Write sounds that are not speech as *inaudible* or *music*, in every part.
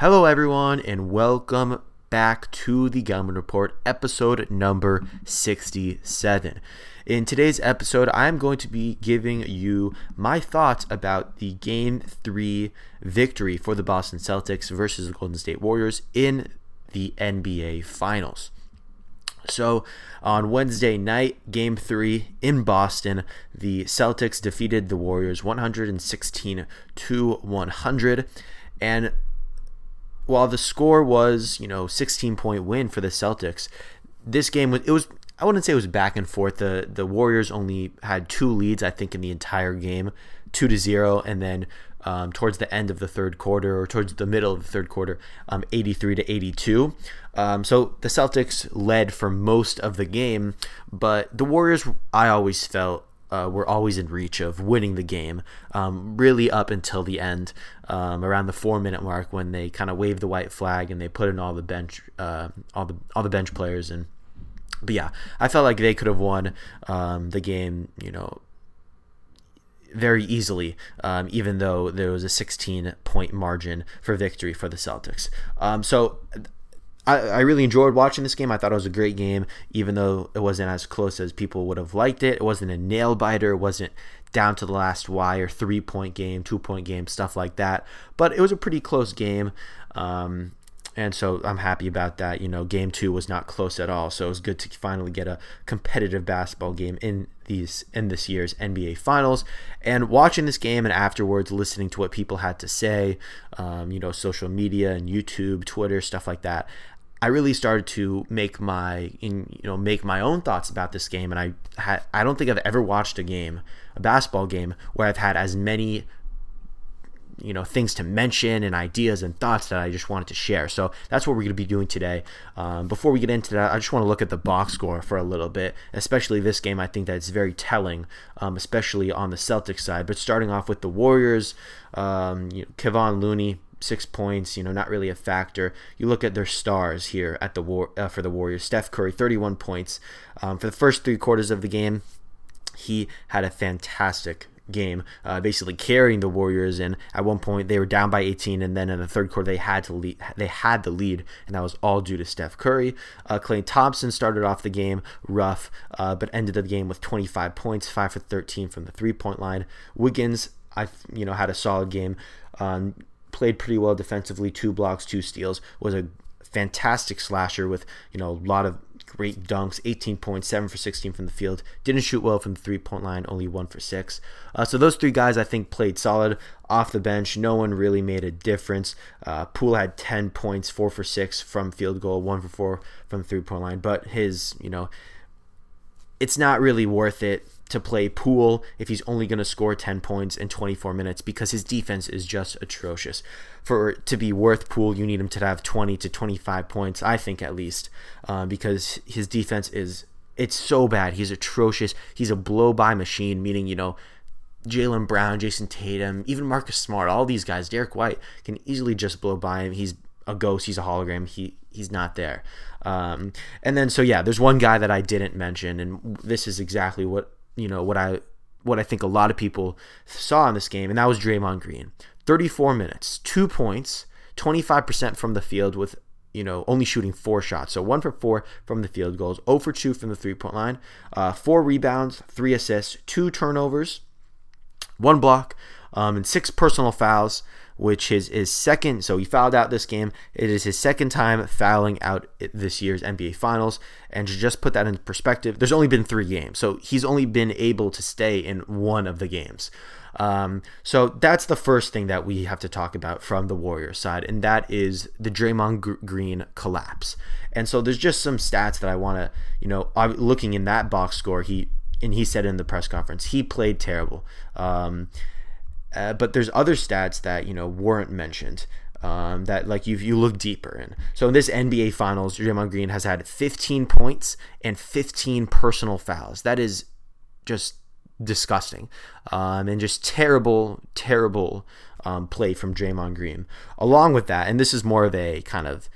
Hello, everyone, and welcome back to the Gelman Report, episode number 67. In today's episode, I'm going to be giving you my thoughts about the Game 3 victory for the Boston Celtics versus the Golden State Warriors in the NBA Finals. So on Wednesday night, game three in Boston, the Celtics defeated the Warriors 116 to 100. And while the score was, you know, 16 point win for the Celtics, this game was it was I wouldn't say it was back and forth. The the Warriors only had two leads, I think, in the entire game, two to zero, and then um, towards the end of the third quarter or towards the middle of the third quarter, um, 83 to 82. Um, so the Celtics led for most of the game, but the Warriors, I always felt, uh, were always in reach of winning the game, um, really up until the end, um, around the four minute mark when they kind of waved the white flag and they put in all the bench, uh, all the all the bench players and. But yeah, I felt like they could have won um, the game, you know, very easily, um, even though there was a 16 point margin for victory for the Celtics. Um, so I, I, really enjoyed watching this game. I thought it was a great game, even though it wasn't as close as people would have liked it. It wasn't a nail biter. It wasn't down to the last wire, three point game, two point game, stuff like that. But it was a pretty close game. Um, and so I'm happy about that. You know, game two was not close at all, so it was good to finally get a competitive basketball game in these in this year's NBA Finals. And watching this game and afterwards, listening to what people had to say, um, you know, social media and YouTube, Twitter, stuff like that. I really started to make my in, you know make my own thoughts about this game, and I had I don't think I've ever watched a game, a basketball game, where I've had as many you know things to mention and ideas and thoughts that I just wanted to share. So that's what we're going to be doing today. Um, before we get into that, I just want to look at the box score for a little bit, especially this game. I think that it's very telling, um, especially on the Celtics side. But starting off with the Warriors, um, you know, Kevon Looney six points, you know, not really a factor. You look at their stars here at the war uh, for the Warriors. Steph Curry, 31 points um, for the first three quarters of the game. He had a fantastic game, uh, basically carrying the Warriors. And at one point, they were down by 18, and then in the third quarter, they had to lead. They had the lead, and that was all due to Steph Curry. Uh, Klay Thompson started off the game rough, uh, but ended the game with 25 points, five for 13 from the three-point line. Wiggins, I you know had a solid game. Um, played pretty well defensively, two blocks, two steals, was a fantastic slasher with you know a lot of great dunks 18 points 7 for 16 from the field didn't shoot well from the three point line only 1 for 6 uh, so those three guys i think played solid. Off the bench no one really made a difference. Uh, poole had 10 points 4 for 6 from field goal 1 for 4 from three point line but his you know it's not really worth it to play Poole if he's only going to score 10 points in 24 minutes because his defense is just atrocious. For to be worth Poole, you need him to have 20 to 25 points, I think at least, uh, because his defense is it's so bad. He's atrocious. He's a blow by machine, meaning you know. Jaylen Brown, Jayson Tatum, even Marcus Smart, all these guys, Derrick White can easily just blow by him. He's a ghost. He's a hologram. He he's not there. Um, and then so yeah, there's one guy that I didn't mention, and this is exactly what you know what I what I think a lot of people saw in this game, and that was Draymond Green. 34 minutes, two points, 25% from the field with you know only shooting four shots, so one for four from the field goals, 0 for two from the three point line, uh, four rebounds, three assists, two turnovers, one block, um, and six personal fouls which is his second. So he fouled out this game. It is his second time fouling out this year's NBA Finals. And to just put that in perspective, there's only been three games. So he's only been able to stay in one of the games. Um, so that's the first thing that we have to talk about from the Warriors side, and that is the Draymond Green collapse. And so there's just some stats that I want to, you know, I'm looking in that box score, he and he said in the press conference he played terrible. Um, uh, but there's other stats that you know weren't mentioned um, that like you you look deeper in. So in this NBA Finals, Draymond Green has had 15 points and 15 personal fouls. That is just disgusting um, and just terrible, terrible um, play from Draymond Green. Along with that, and this is more of a kind of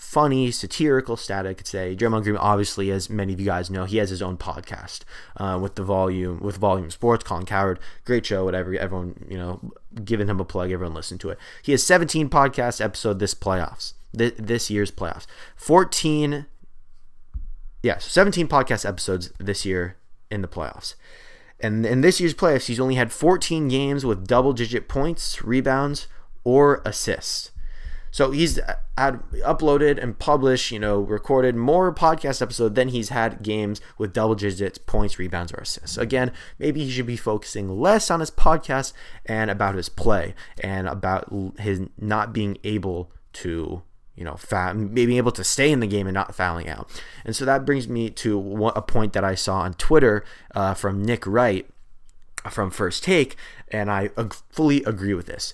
funny, satirical stat, I could say. Draymond Green, obviously, as many of you guys know, he has his own podcast uh, with the volume with Volume Sports. Colin Cowherd, great show. Whatever, everyone you know, giving him a plug. Everyone listen to it. He has 17 podcast episode this playoffs, this, this year's playoffs. 14, yeah, 17 podcast episodes this year in the playoffs. And in this year's playoffs, he's only had 14 games with double digit points, rebounds, or assists. So he's had uploaded and published, you know, recorded more podcast episodes than he's had games with double digits points, rebounds, or assists. Again, maybe he should be focusing less on his podcast and about his play and about his not being able to, you know, being able to stay in the game and not fouling out. And so that brings me to a point that I saw on Twitter uh, from Nick Wright from First Take, and I fully agree with this.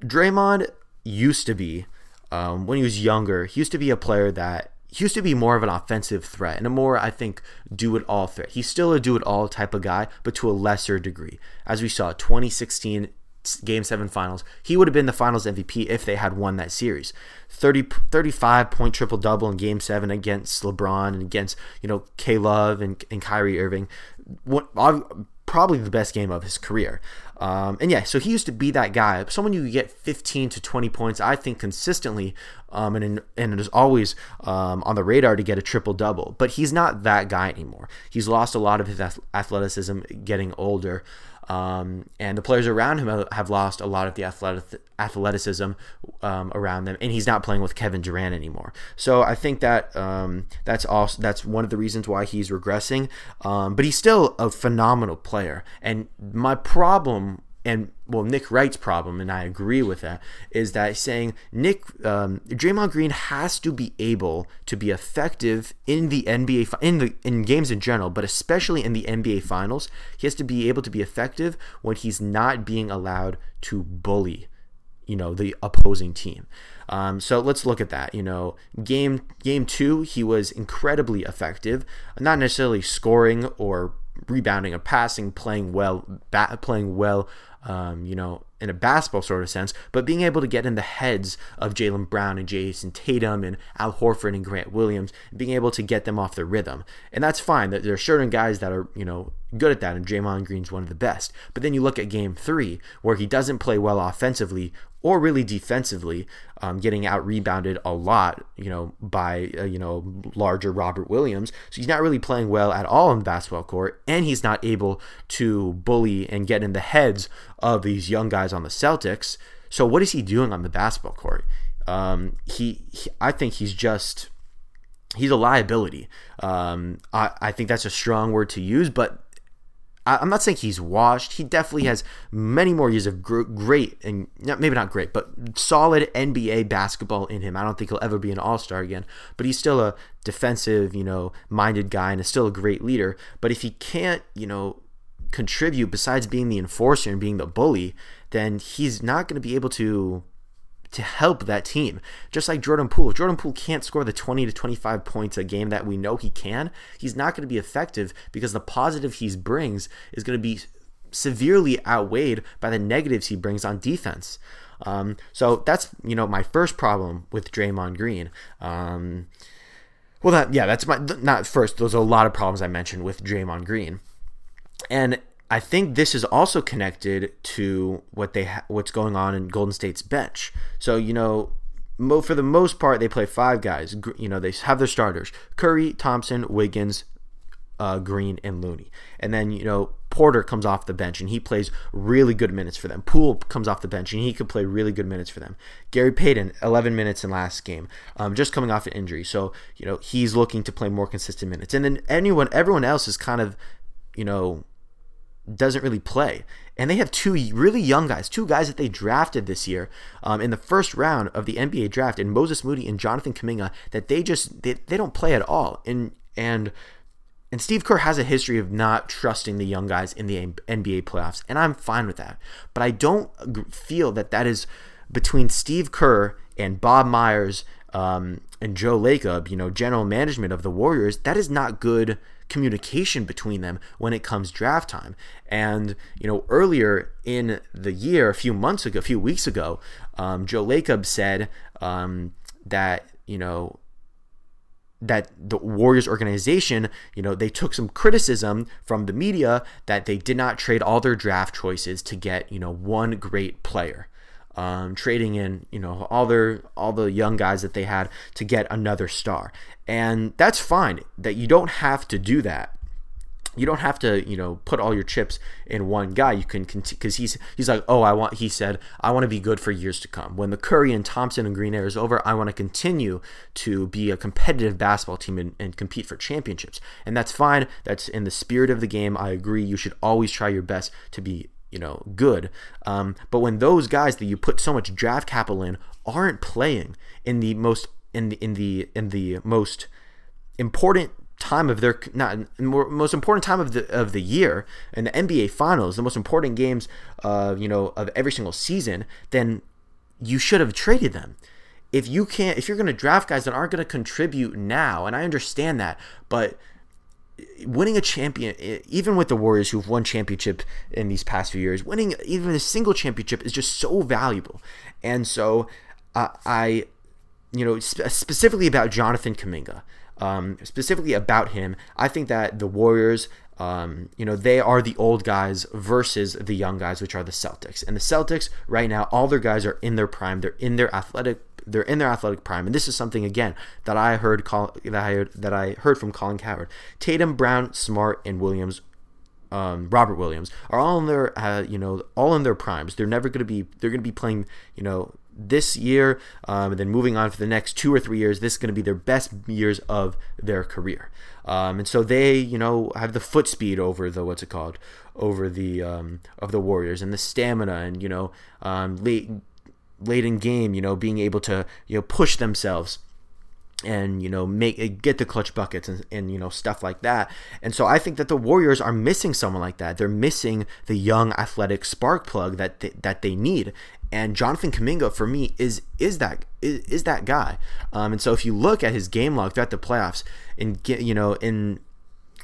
Draymond used to be, um, when he was younger, he used to be a player that he used to be more of an offensive threat and a more, I think, do it all threat. He's still a do it all type of guy, but to a lesser degree. As we saw, 2016 game seven finals, he would have been the finals MVP if they had won that series. 30, 35 point triple double in game seven against LeBron and against, you know, K Love and, and Kyrie Irving. What, probably the best game of his career. Um, and yeah, so he used to be that guy, someone you get 15 to 20 points, I think, consistently, um, and and is always um, on the radar to get a triple double. But he's not that guy anymore. He's lost a lot of his athleticism getting older. Um, and the players around him have lost a lot of the athletic, athleticism um, around them, and he's not playing with Kevin Durant anymore. So I think that um, that's also that's one of the reasons why he's regressing. Um, but he's still a phenomenal player, and my problem and well, Nick Wright's problem, and I agree with that, is that saying Nick um, Draymond Green has to be able to be effective in the NBA in the in games in general, but especially in the NBA Finals. He has to be able to be effective when he's not being allowed to bully, you know, the opposing team. Um, so let's look at that. You know, game game two, he was incredibly effective, not necessarily scoring or rebounding or passing, playing well, ba- playing well um, you know, in a basketball sort of sense, but being able to get in the heads of Jaylen Brown and Jayson Tatum and Al Horford and Grant Williams, being able to get them off the rhythm. And that's fine. There are certain guys that are, you know, good at that, and Draymond Green's one of the best. But then you look at game three, where he doesn't play well offensively or really defensively, um, getting out rebounded a lot, you know, by uh, you know larger Robert Williams. So he's not really playing well at all in the basketball court, and he's not able to bully and get in the heads of these young guys on the Celtics. So what is he doing on the basketball court? Um, he, he, I think he's just he's a liability. Um, I, I think that's a strong word to use, but I'm not saying he's washed. He definitely has many more years of great and maybe not great, but solid NBA basketball in him. I don't think he'll ever be an All Star again, but he's still a defensive, you know, minded guy and is still a great leader. But if he can't, you know, contribute besides being the enforcer and being the bully, then he's not going to be able to to help that team. Just like Jordan Poole. If Jordan Poole can't score the 20 to 25 points a game that we know he can, he's not going to be effective because the positive he brings is going to be severely outweighed by the negatives he brings on defense. Um, so that's you know my first problem with Draymond Green. Um, well, that yeah, that's my not first. There's a lot of problems I mentioned with Draymond Green, and I think this is also connected to what they ha- what's going on in Golden State's bench. So you know, mo- for the most part, they play five guys. You know, they have their starters: Curry, Thompson, Wiggins, uh, Green, and Looney. And then you know, Porter comes off the bench and he plays really good minutes for them. Poole comes off the bench and he could play really good minutes for them. Gary Payton, 11 minutes in last game, um, just coming off an injury. So you know, he's looking to play more consistent minutes. And then anyone, everyone else is kind of, you know doesn't really play. And they have two really young guys, two guys that they drafted this year um, in the first round of the NBA draft, and Moses Moody and Jonathan Kuminga, that they just they, they don't play at all. And and and Steve Kerr has a history of not trusting the young guys in the NBA playoffs, and I'm fine with that. But I don't feel that that is between Steve Kerr and Bob Myers um, and Joe Lacob, you know, general management of the Warriors. That is not good communication between them when it comes draft time. And, you know, earlier in the year, a few months ago, a few weeks ago, um, Joe Lacob said um, that you know, that the Warriors organization, you know, they took some criticism from the media that they did not trade all their draft choices to get, you know, one great player. Um, trading in, you know, all their all the young guys that they had to get another star, and that's fine. That you don't have to do that. You don't have to you know put all your chips in one guy. You can continue because he's he's like oh i want he said i want to be good for years to come. When the curry and thompson and green era is over i want to continue to be a competitive basketball team and, and compete for championships. And that's fine. That's in the spirit of the game. I agree. You should always try your best to be you know good um, but when those guys that you put so much draft capital in aren't playing in the most in the in the in the most important time of their not most important time of the of the year in the NBA finals, the most important games uh, you know of every single season, then you should have traded them. If you can't if you're going to draft guys that aren't going to contribute now, and I understand that, but winning a champion even with the Warriors who've won championship in these past few years, winning even a single championship is just so valuable. And so uh, I you know sp- specifically about Jonathan Kuminga um, specifically about him, I think that the Warriors, um, you know, they are the old guys versus the young guys, which are the Celtics. And the Celtics right now, all their guys are in their prime. They're in their athletic. They're in their athletic prime, and this is something again that I heard that I heard, that I heard from Colin Cowherd. Tatum, Brown, Smart, and Williams um, Robert Williams are all in their uh, you know all in their primes. They're never going to be they're going to be playing you know this year, um, and then moving on for the next two or three years, this is going to be their best years of their career. Um, and so they, you know, have the foot speed over the what's it called, over the um, of the Warriors, and the stamina, and you know, um, late late in game, you know, being able to you know push themselves and you know make get the clutch buckets and, and you know stuff like that. And so i think that the warriors are missing someone like that. They're missing the young athletic spark plug that they, that they need. And Jonathan Kuminga for me is is that is, is that guy. Um, and so if you look at his game log throughout the playoffs, and get you know in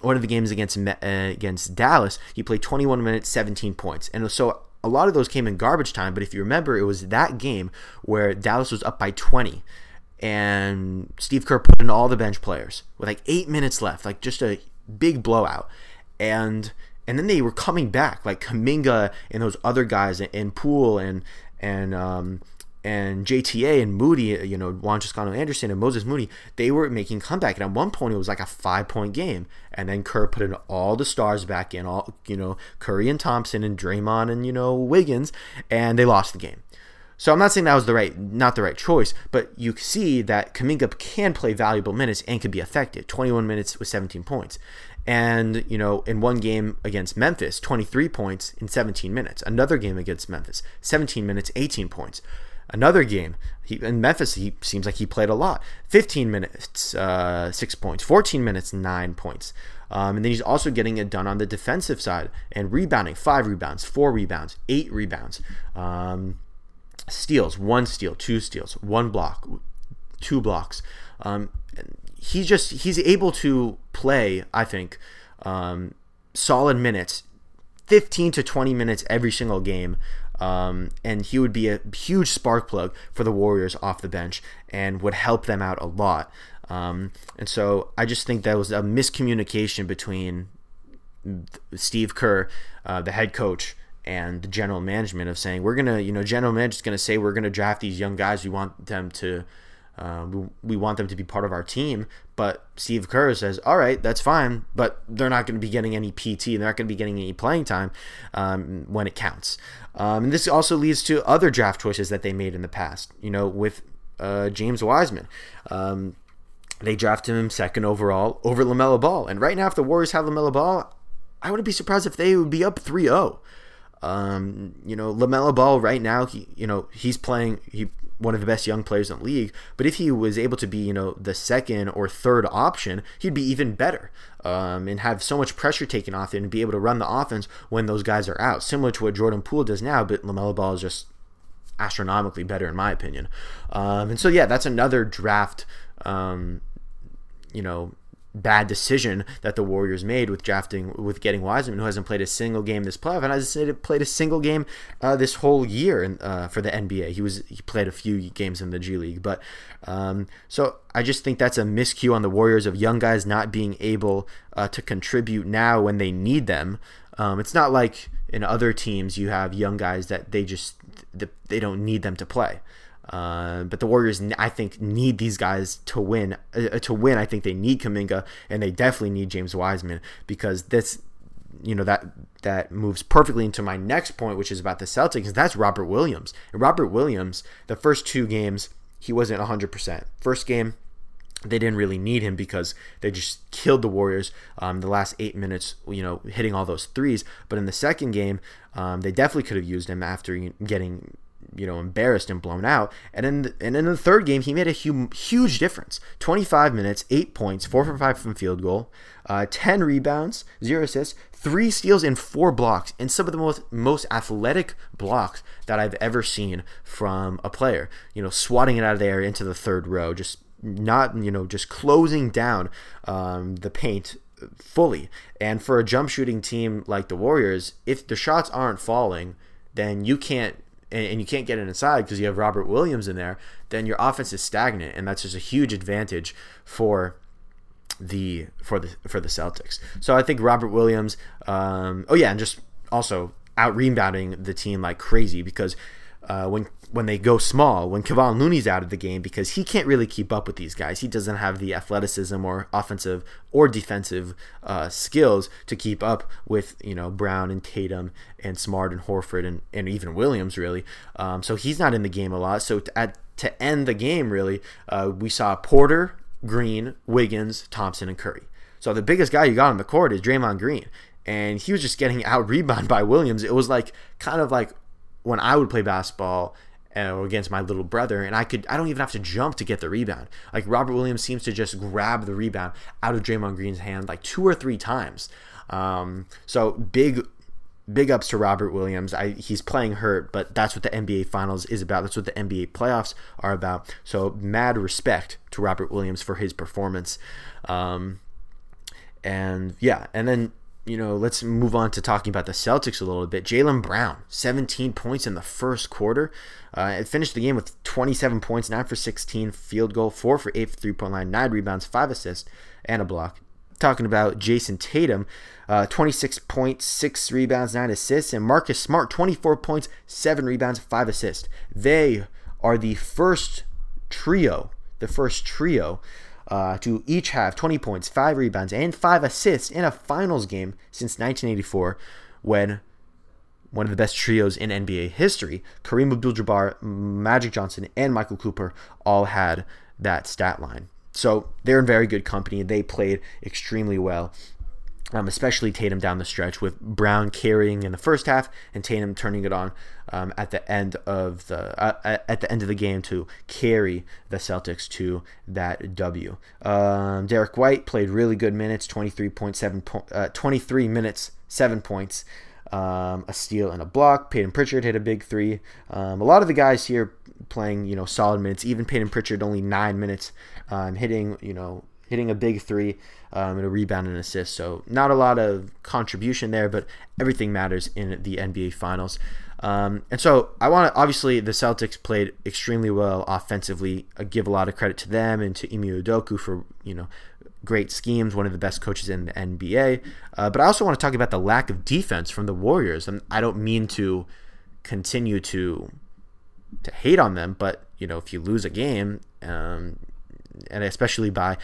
one of the games against uh, against Dallas, he played 21 minutes, 17 points, and so a lot of those came in garbage time. But if you remember, it was that game where Dallas was up by 20, and Steve Kerr put in all the bench players with like eight minutes left, like just a big blowout, and and then they were coming back like Kuminga and those other guys and Poole and and um, and JTA and Moody, you know, Juan Toscano Anderson and Moses Moody, they were making comeback. And at one point, it was like a five point game. And then Kerr put in all the stars back in, all, you know, Curry and Thompson and Draymond and, you know, Wiggins, and they lost the game. So I'm not saying that was the right, not the right choice, but you see that Kuminga can play valuable minutes and can be effective. 21 minutes with 17 points. And, you know, in one game against Memphis, 23 points in 17 minutes. Another game against Memphis, 17 minutes, 18 points. Another game, he, in Memphis, he seems like he played a lot. 15 minutes, uh, 6 points. 14 minutes, 9 points. Um, and then he's also getting it done on the defensive side and rebounding 5 rebounds, 4 rebounds, 8 rebounds. Um, steals, 1 steal, 2 steals, 1 block, 2 blocks. Um, he's just he's able to play. I think um, solid minutes, fifteen to twenty minutes every single game. Um, and he would be a huge spark plug for the Warriors off the bench and would help them out a lot. Um, and so I just think that was a miscommunication between Steve Kerr, uh, the head coach, and the general management of saying we're gonna, you know, general management's gonna say we're gonna draft these young guys. We want them to uh, we, we want them to be part of our team. But Steve Kerr says, all right, that's fine, but they're not going to be getting any PT. And they're not going to be getting any playing time um, when it counts. Um, and this also leads to other draft choices that they made in the past, you know, with uh, James Wiseman. Um, they drafted him second overall over LaMelo Ball. And right now, if the Warriors have LaMelo Ball, I wouldn't be surprised if they would be up 3 0. Um, you know, LaMelo Ball right now, he, you know, he's playing, he one of the best young players in the league. But if he was able to be, you know, the second or third option, he'd be even better um, and have so much pressure taken off him and be able to run the offense when those guys are out, similar to what Jordan Poole does now. But LaMelo Ball is just astronomically better, in my opinion. Um, and so, yeah, that's another draft, um, you know, bad decision that the Warriors made with drafting with getting Wiseman, who hasn't played a single game this playoff, and hasn't played a single game uh, this whole year in, uh, for the NBA. He was he played a few games in the G League, but um, so I just think that's a miscue on the Warriors of young guys not being able uh, to contribute now when they need them. Um, it's not like in other teams you have young guys that they just they don't need them to play. Uh, but the Warriors, I think, need these guys to win. Uh, to win, I think they need Kuminga, and they definitely need James Wiseman because this, you know, that that moves perfectly into my next point, which is about the Celtics. That's Robert Williams. And Robert Williams, the first two games, he wasn't 100%. First game, they didn't really need him because they just killed the Warriors um, the last eight minutes, you know, hitting all those threes. But in the second game, um, they definitely could have used him after getting you know embarrassed and blown out. And in the, and in the third game, he made a huge, huge difference. 25 minutes, eight points, four for five from field goal, uh, 10 rebounds, zero assists, three steals, and four blocks. And some of the most most athletic blocks that I've ever seen from a player. You know, swatting it out of there into the third row, just not you know just closing down um, the paint fully. And for a jump shooting team like the Warriors, if the shots aren't falling, then you can't and, and you can't get it inside because you have Robert Williams in there, then your offense is stagnant, and that's just a huge advantage for the for the for the Celtics. So I think Robert Williams. Um, oh yeah, and just also out rebounding the team like crazy because uh, when when they go small, when Kevon Looney's out of the game because he can't really keep up with these guys. He doesn't have the athleticism or offensive or defensive uh, skills to keep up with you know Brown and Tatum and Smart and Horford and, and even Williams really. Um, so he's not in the game a lot. So to, at, to end the game really, uh, we saw Porter, Green, Wiggins, Thompson, and Curry. So the biggest guy you got on the court is Draymond Green and he was just getting out rebounded *laughs* by Williams. It was like kind of like when I would play basketball uh, against my little brother, and I could I don't even have to jump to get the rebound. Like Robert Williams seems to just grab the rebound out of Draymond Green's hand like two or three times. Um, so big big ups to Robert Williams. I, he's playing hurt, but that's what the NBA Finals is about. That's what the NBA playoffs are about. So mad respect to Robert Williams for his performance. Um, and yeah, and then you know, let's move on to talking about the Celtics a little bit. Jaylen Brown, 17 points in the first quarter. Uh, it finished the game with 27 points, 9 for 16, field goal, 4 for 8 for 3 point line, 9 rebounds, 5 assists, and a block. Talking about Jayson Tatum, uh, 26 points, 6 rebounds, 9 assists, and Marcus Smart, 24 points, 7 rebounds, 5 assists. They are the first trio, the first trio uh, to each have 20 points, 5 rebounds, and 5 assists in a finals game since 1984 when one of the best trios in NBA history, Kareem Abdul Jabbar, Magic Johnson, and Michael Cooper all had that stat line. So they're in very good company. They played extremely well um, especially Tatum down the stretch, with Brown carrying in the first half and Tatum turning it on um, at the end of the uh, at the end of the game to carry the Celtics to that W. Um, Derrick White played really good minutes, twenty three point seven po- uh, twenty three minutes, seven points. Um, a steal and a block. Payton Pritchard hit a big three. Um, a lot of the guys here playing, you know, solid minutes. Even Payton Pritchard only nine minutes, hitting, you know, hitting a big three um, and a rebound and assist. So not a lot of contribution there, but everything matters in the NBA Finals. Um, and so I want to obviously the Celtics played extremely well offensively. I give a lot of credit to them and to Ime Udoka for you know great schemes, one of the best coaches in the NBA. Uh, but I also want to talk about the lack of defense from the Warriors. And I don't mean to continue to to hate on them, but you know if you lose a game, um, and especially by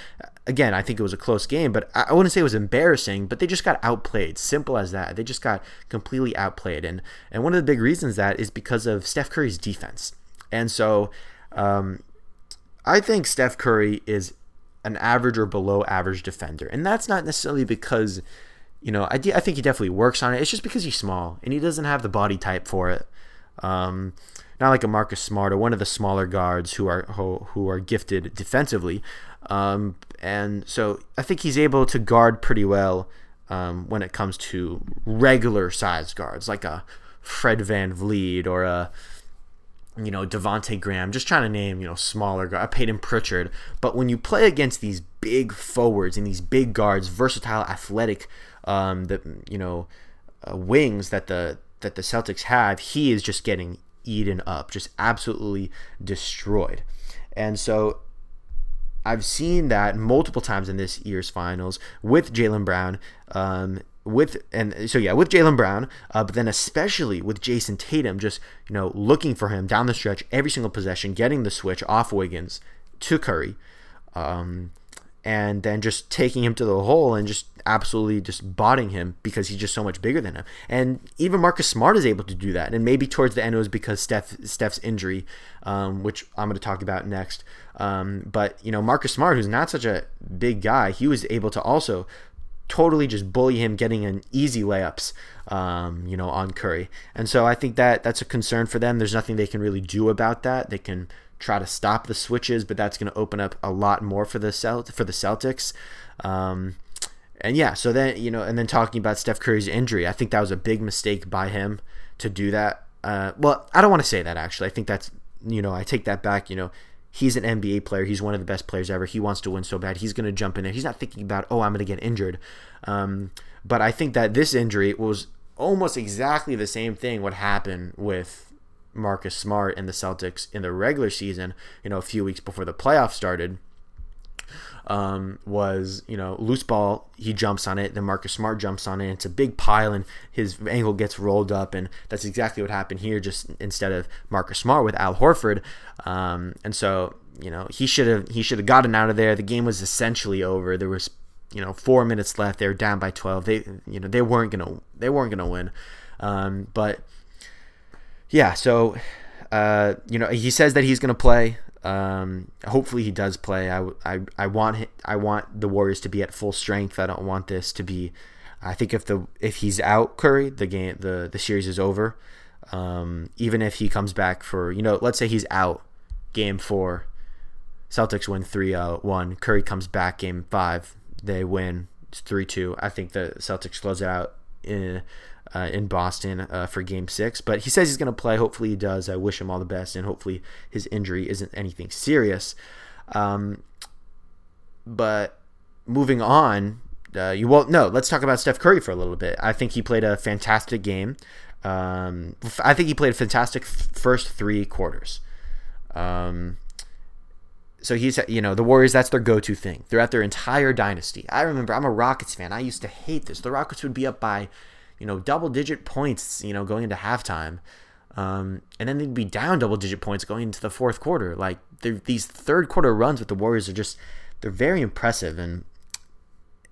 again, I think it was a close game, but I wouldn't say it was embarrassing, but they just got outplayed. Simple as that. They just got completely outplayed. And and one of the big reasons that is because of Steph Curry's defense. And so um, I think Steph Curry is an average or below average defender. And that's not necessarily because, you know, I, de- I think he definitely works on it. It's just because he's small and he doesn't have the body type for it. Um, not like a Marcus Smart or one of the smaller guards who are who, who are gifted defensively. Um, and so I think he's able to guard pretty well um, when it comes to regular sized guards, like a Fred VanVleet or a you know, Devonte Graham, just trying to name, you know, smaller guard, Payton Pritchard. But when you play against these big forwards and these big guards, versatile, athletic, um, the you know, uh, wings that the that the Celtics have, he is just getting eaten up, just absolutely destroyed. And so I've seen that multiple times in this year's finals with Jaylen Brown. Um, with and so yeah, with Jaylen Brown, uh, but then especially with Jayson Tatum, just you know looking for him down the stretch every single possession, getting the switch off Wiggins to Curry, um, and then just taking him to the hole and just absolutely just botting him because he's just so much bigger than him. And even Marcus Smart is able to do that. And maybe towards the end it was because Steph Steph's injury, um, which I'm going to talk about next. Um, but you know Marcus Smart, who's not such a big guy, he was able to also totally just bully him getting an easy layups um, you know on Curry and so I think that that's a concern for them there's nothing they can really do about that they can try to stop the switches but that's going to open up a lot more for the Celt- for the Celtics um, and yeah so then you know and then talking about Steph Curry's injury I think that was a big mistake by him to do that uh, well I don't want to say that actually I think that's you know I take that back you know he's an NBA player. He's one of the best players ever. He wants to win so bad. He's going to jump in there. He's not thinking about, oh, I'm going to get injured. Um, but I think that this injury was almost exactly the same thing what happened with Marcus Smart and the Celtics in the regular season, you know, a few weeks before the playoffs started um, was you know loose ball he jumps on it then Marcus Smart jumps on it it's a big pile and his ankle gets rolled up and that's exactly what happened here just instead of Marcus Smart with Al Horford um, and so you know he should have he should have gotten out of there. The game was essentially over. There was you know four minutes left. They were down by 12 they you know they weren't gonna they weren't gonna win. Um, but yeah so uh, you know he says that he's gonna play um, hopefully he does play. I, I, I want I want the Warriors to be at full strength. I don't want this to be. I think if the if he's out Curry, the game the the series is over. Um, even if he comes back for you know, let's say he's out game four, Celtics win 3-1. Curry comes back game five, they win three two. I think the Celtics close it out in uh, in Boston uh, for Game Six. But he says he's going to play. Hopefully he does. I wish him all the best, and hopefully his injury isn't anything serious. Um, but moving on, uh, you won't. know. let's talk about Steph Curry for a little bit. I think he played a fantastic game. Um, I think he played a fantastic first three quarters. Um, so he's you know the Warriors that's their go-to thing throughout their entire dynasty. I remember I'm a Rockets fan. I used to hate this. The Rockets would be up by you know, double digit points, you know, going into halftime. Um, and then they'd be down double digit points going into the fourth quarter. Like these third quarter runs with the Warriors are just they're very impressive and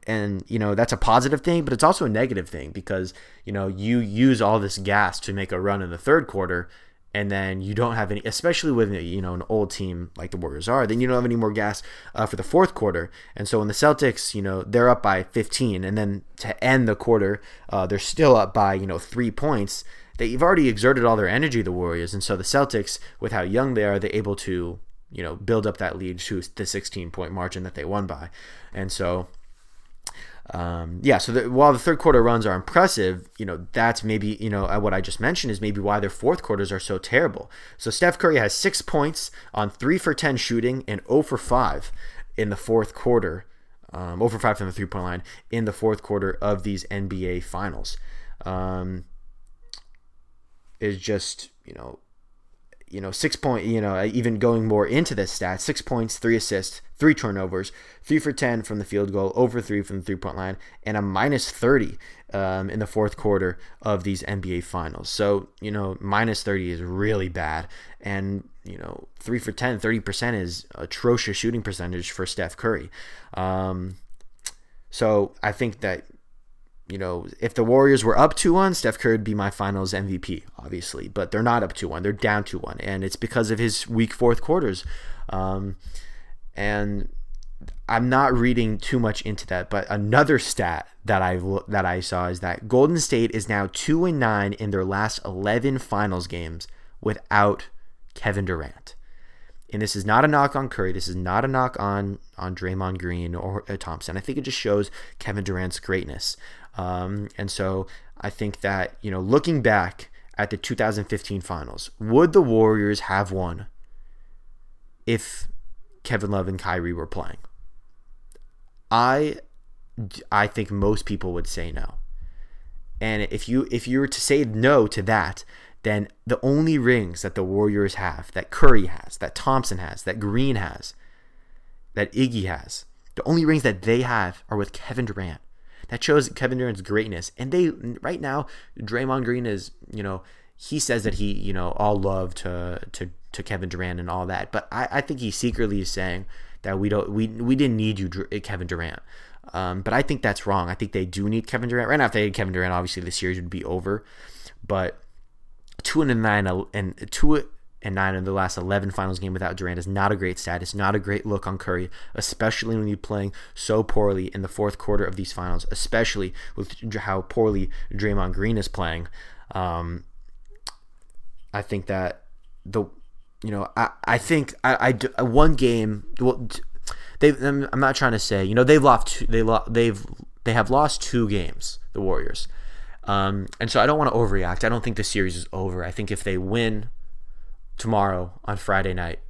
and you know that's a positive thing, but it's also a negative thing because you know you use all this gas to make a run in the third quarter, and then you don't have any, especially with you know an old team like the Warriors are, then you don't have any more gas uh, for the fourth quarter. And so when the Celtics, you know, they're up by 15, and then to end the quarter, uh, they're still up by you know three points. They've already exerted all their energy, the Warriors, and so the Celtics, with how young they are, they're able to you know build up that lead to the 16 point margin that they won by, and so um, yeah, so the, while the third quarter runs are impressive, you know that's maybe you know what I just mentioned is maybe why their fourth quarters are so terrible. So Steph Curry has six points on three for ten shooting and 0 for five in the fourth quarter, um, 0 for five from the three point line in the fourth quarter of these NBA finals. Um, is just you know you know, six point, you know, even going more into this stat, six points, three assists, three turnovers, three for 10 from the field goal, over three from the three point line, and a minus 30 um, in the fourth quarter of these NBA finals. So, you know, minus 30 is really bad. And, you know, three for 10, 30% is atrocious shooting percentage for Steph Curry. Um, so I think that you know, if the Warriors were up 2 1, Steph Curry would be my finals MVP, obviously. But they're not up 2 1. They're down 2 1. And it's because of his weak fourth quarters. Um, and I'm not reading too much into that, but another stat that I that I saw is that Golden State is now 2 and 9 in their last 11 finals games without Kevin Durant. And this is not a knock on Curry. This is not a knock on on Draymond Green or Thompson. I think it just shows Kevin Durant's greatness. Um, and so I think that, you know, looking back at the 2015 finals. Would the Warriors have won if Kevin Love and Kyrie were playing? I I think most people would say no. And if you if you were to say no to that, then the only rings that the Warriors have, that Curry has, that Thompson has, that Green has, that Iggy has, the only rings that they have are with Kevin Durant. That shows Kevin Durant's greatness. And they right now, Draymond Green is, you know, he says that he, you know, all love to to to Kevin Durant and all that. But I, I think he secretly is saying that we don't we we didn't need you, Kevin Durant. Um, but I think that's wrong. I think they do need Kevin Durant. Right now, if they had Kevin Durant, obviously the series would be over. But two and a nine and two and nine of the last 11 finals game without Durant is not a great stat. It's not a great look on Curry, especially when you're playing so poorly in the fourth quarter of these finals, especially with how poorly Draymond Green is playing. Um, I think that the, you know, I, I think I, I one game, well, they I'm not trying to say you know they've lost two, they lo- they've they have lost two games the Warriors, um, and so I don't want to overreact. I don't think the series is over. I think if they win tomorrow on Friday night,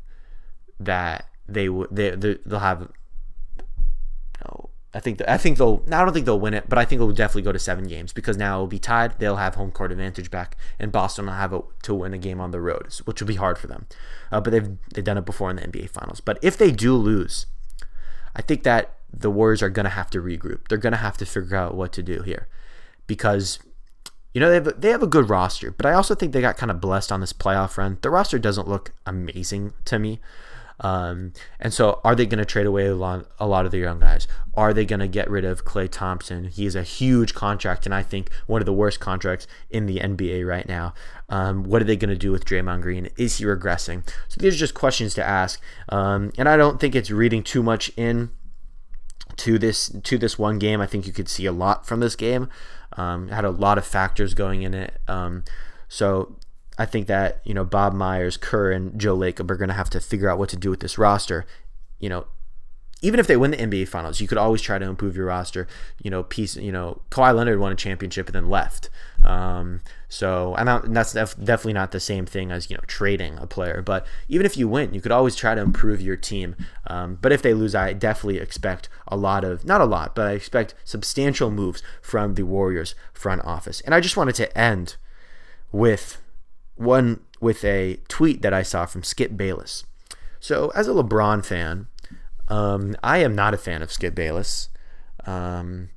that they would they, they they'll have. No, I think I think they'll. I don't think they'll win it, but I think it will definitely go to seven games because now it'll be tied. They'll have home court advantage back, and Boston will have a, to win a game on the road, which will be hard for them. Uh, but they've they've done it before in the NBA Finals. But if they do lose, I think that the Warriors are going to have to regroup. They're going to have to figure out what to do here because you know they have a, they have a good roster, but I also think they got kind of blessed on this playoff run. The roster doesn't look amazing to me. Um, and so, are they going to trade away a lot, a lot of the young guys? Are they going to get rid of Klay Thompson? He is a huge contract, and I think one of the worst contracts in the NBA right now. Um, what are they going to do with Draymond Green? Is he regressing? So these are just questions to ask, um, and I don't think it's reading too much in to this to this one game. I think you could see a lot from this game. Um, had a lot of factors going in it. Um, so I think that you know Bob Myers, Kerr, and Joe Lacob are going to have to figure out what to do with this roster. You know, even if they win the NBA Finals, you could always try to improve your roster. You know, piece. You know, Kawhi Leonard won a championship and then left. Um, so I'm not, that's def- definitely not the same thing as you know trading a player. But even if you win, you could always try to improve your team. Um, but if they lose, I definitely expect a lot of not a lot, but I expect substantial moves from the Warriors front office. And I just wanted to end with one with a tweet that I saw from Skip Bayless. So, as a LeBron fan, um, I am not a fan of Skip Bayless. Um,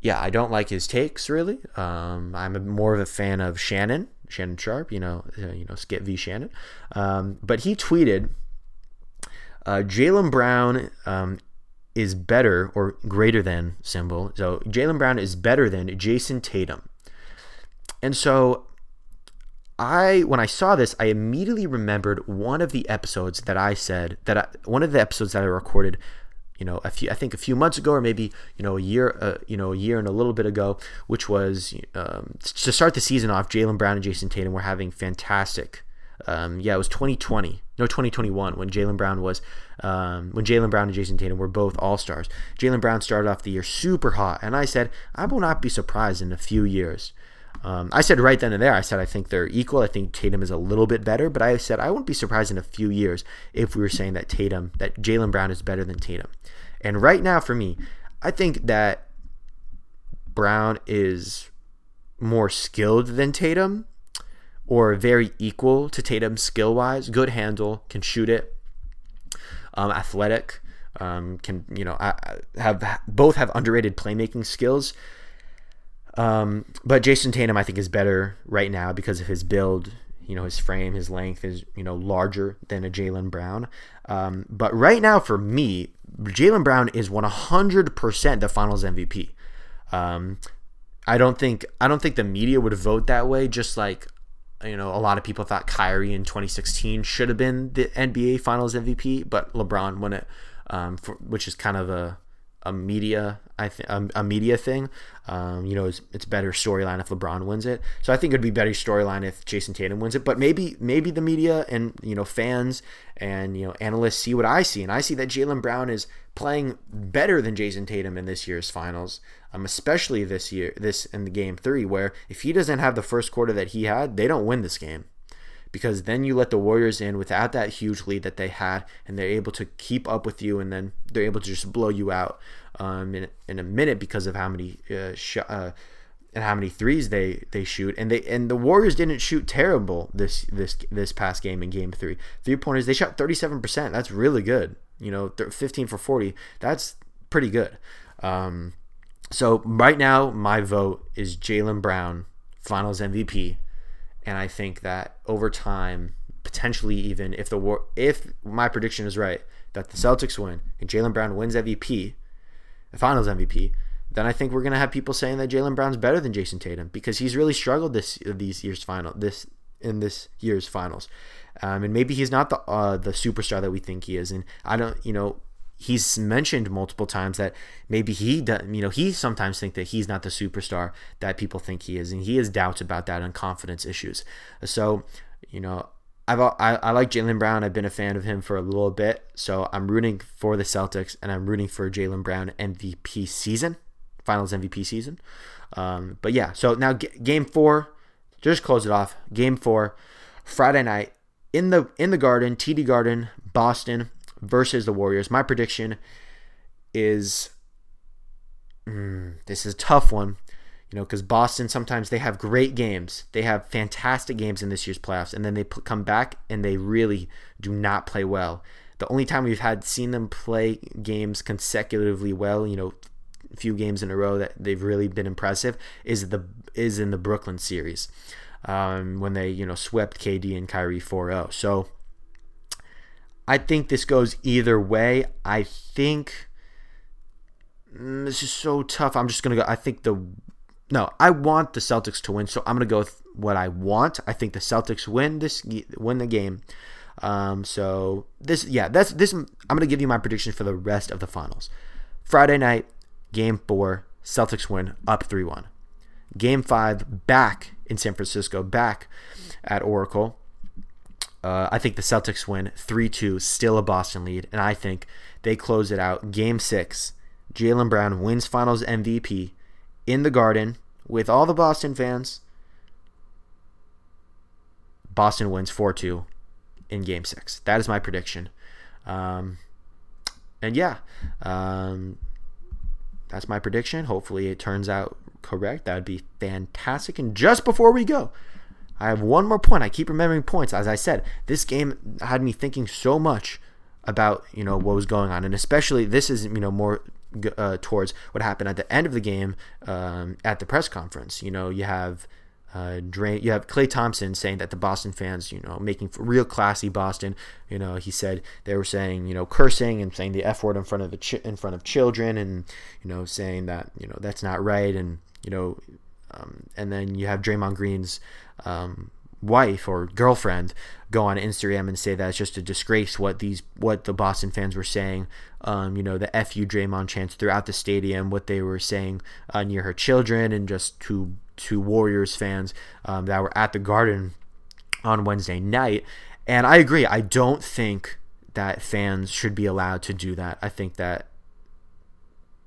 yeah, I don't like his takes really. Um, I'm more of a fan of Shannon, Shannon Sharpe, You know, uh, you know Skip v Shannon. Um, but he tweeted, uh, "Jaylen Brown um, is better or greater than symbol. So Jaylen Brown is better than Jayson Tatum." And so I when I saw this, I immediately remembered one of the episodes that I said that I, one of the episodes that I recorded, you know, a few I think a few months ago or maybe you know a year, uh, you know, a year and a little bit ago, which was um, to start the season off. Jaylen Brown and Jayson Tatum were having fantastic. Um, yeah, it was 2020, no 2021 when Jaylen Brown was um, when Jaylen Brown and Jayson Tatum were both All Stars. Jaylen Brown started off the year super hot, and I said I will not be surprised in a few years um, I said right then and there, I said I think they're equal. I think Tatum is a little bit better, but I said I wouldn't be surprised in a few years if we were saying that Tatum, that Jaylen Brown is better than Tatum. And right now, for me, I think that Brown is more skilled than Tatum, or very equal to Tatum skill wise. Good handle, can shoot it, um, athletic, um, can you know have both have underrated playmaking skills. Um, but Jayson Tatum, I think, is better right now because of his build. You know, his frame, his length is you know larger than a Jaylen Brown. Um, but right now, for me, Jaylen Brown is 100% the Finals MVP. Um, I don't think I don't think the media would vote that way. Just like you know, a lot of people thought Kyrie in 2016 should have been the NBA Finals MVP, but LeBron won it, um, for, which is kind of a a media I think a, a, media thing. Um, you know, it's, it's better storyline if LeBron wins it. So I think it'd be better storyline if Jayson Tatum wins it. But maybe maybe the media and you know fans and you know analysts see what I see, and I see that Jaylen Brown is playing better than Jayson Tatum in this year's finals. Um, especially this year, this in the game three, where if he doesn't have the first quarter that he had, they don't win this game because then you let the Warriors in without that huge lead that they had, and they're able to keep up with you, and then they're able to just blow you out um, in, in a minute because of how many uh, sh- uh, and how many threes they they shoot. And they and the Warriors didn't shoot terrible this this this past game in Game Three. Three pointers they shot thirty seven percent. That's really good. You know, fifteen for forty. That's pretty good. Um, so right now, my vote is Jaylen Brown, Finals MVP and I think that over time, potentially even if the war, if my prediction is right, that the Celtics win and Jaylen Brown wins MVP, the Finals MVP, then I think we're gonna have people saying that Jaylen Brown's better than Jayson Tatum because he's really struggled this these years final this in this year's finals, um, and maybe he's not the uh, the superstar that we think he is. And I don't, you know, he's mentioned multiple times that maybe he does, you know he sometimes think that he's not the superstar that people think he is and he has doubts about that and confidence issues so you know I've, I, I like Jaylen Brown. I've been a fan of him for a little bit, so I'm rooting for the Celtics and I'm rooting for Jaylen Brown MVP season, Finals MVP season. Um, but yeah, so now g- game four, just close it off. Game four, Friday night in the in the Garden, TD Garden, Boston versus the Warriors. My prediction is mm, this is a tough one, you know, because Boston sometimes they have great games. They have fantastic games in this year's playoffs, and then they come back and they really do not play well. The only time we've had seen them play games consecutively well, you know, a few games in a row that they've really been impressive is the is in the Brooklyn series um, when they you know swept KD and Kyrie 4-0. So I think this goes either way. I think mm, this is so tough. I'm just gonna go. I think the no. I want the Celtics to win, so I'm gonna go with what I want. I think the Celtics win this win the game. Um, so this yeah that's this. I'm gonna give you my prediction for the rest of the finals. Friday night, game four, Celtics win up three one. Game five, back in San Francisco, back at Oracle. Uh, I think the Celtics win 3 2, still a Boston lead, and I think they close it out. Game six, Jaylen Brown wins finals MVP in the Garden with all the Boston fans. Boston wins 4 2 in game six. That is my prediction. Um, and yeah, um, that's my prediction. Hopefully, it turns out correct. That would be fantastic. And just before we go, I have one more point. I keep remembering points. As I said, this game had me thinking so much about you know what was going on, and especially this is you know more uh, towards what happened at the end of the game um, at the press conference. You know, you have. Uh, you have Klay Thompson saying that the Boston fans, you know, making real classy Boston. You know, he said they were saying, you know, cursing and saying the F word in front of the ch- in front of children, and you know, saying that you know that's not right, and you know, um, and then you have Draymond Green's um, wife or girlfriend go on Instagram and say that it's just a disgrace what these what the Boston fans were saying. Um, you know, the "fu Draymond" chants throughout the stadium, what they were saying uh, near her children, and just to to Warriors fans um, that were at the Garden on Wednesday night. And I agree. I don't think that fans should be allowed to do that. I think that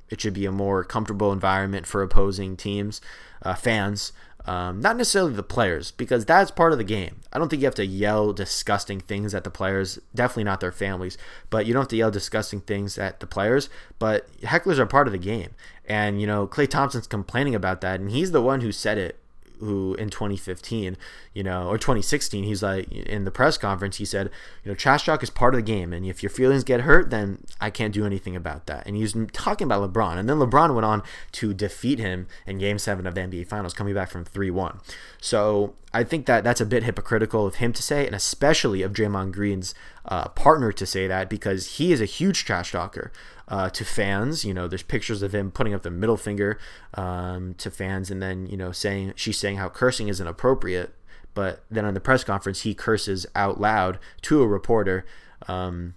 it should be a more comfortable environment for opposing teams, uh, fans. Um, not necessarily the players, because that's part of the game. I don't think you have to yell disgusting things at the players. Definitely not their families, but you don't have to yell disgusting things at the players. But hecklers are part of the game, and you know Klay Thompson's complaining about that, and he's the one who said it who in 2015, you know, or 2016, he's like in the press conference, he said, you know, trash talk is part of the game, and if your feelings get hurt, then I can't do anything about that. And he was talking about LeBron, and then LeBron went on to defeat him in Game Seven of the NBA Finals, coming back from 3-1. So I think that that's a bit hypocritical of him to say, and especially of Draymond Green's uh, partner to say that because he is a huge trash talker uh, to fans. You know, there's pictures of him putting up the middle finger um, to fans, and then you know saying she's saying how cursing is inappropriate, but then on the press conference he curses out loud to a reporter. Um,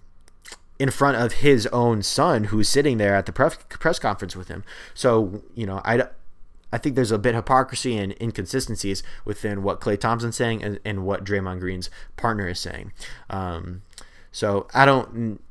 in front of his own son who's sitting there at the press, conference with him. So, you know, I, I think there's a bit of hypocrisy and inconsistencies within what Klay Thompson's saying and, and what Draymond Green's partner is saying. Um, so I don't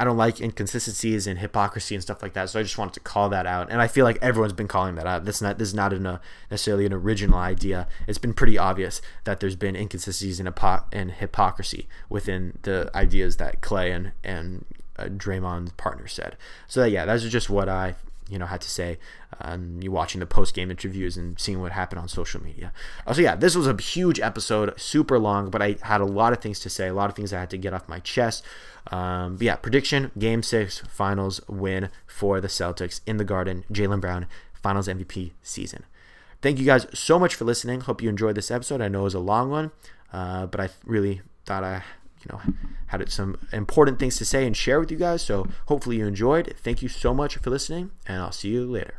I don't like inconsistencies and hypocrisy and stuff like that. So I just wanted to call that out, and I feel like everyone's been calling that out. This not this is not an, uh, necessarily an original idea. It's been pretty obvious that there's been inconsistencies and, hypo- and hypocrisy within the ideas that Klay and and uh, Draymond's partner said. So yeah, that's just what I you know had to say. Um, you watching the post game interviews and seeing what happened on social media. Uh, so yeah, this was a huge episode, super long, but I had a lot of things to say, a lot of things I had to get off my chest. Um, but yeah, prediction: Game Six Finals win for the Celtics in the Garden. Jaylen Brown, Finals MVP season. Thank you guys so much for listening. Hope you enjoyed this episode. I know it was a long one, uh, but I really thought I you know had some important things to say and share with you guys. So hopefully you enjoyed. Thank you so much for listening, and I'll see you later.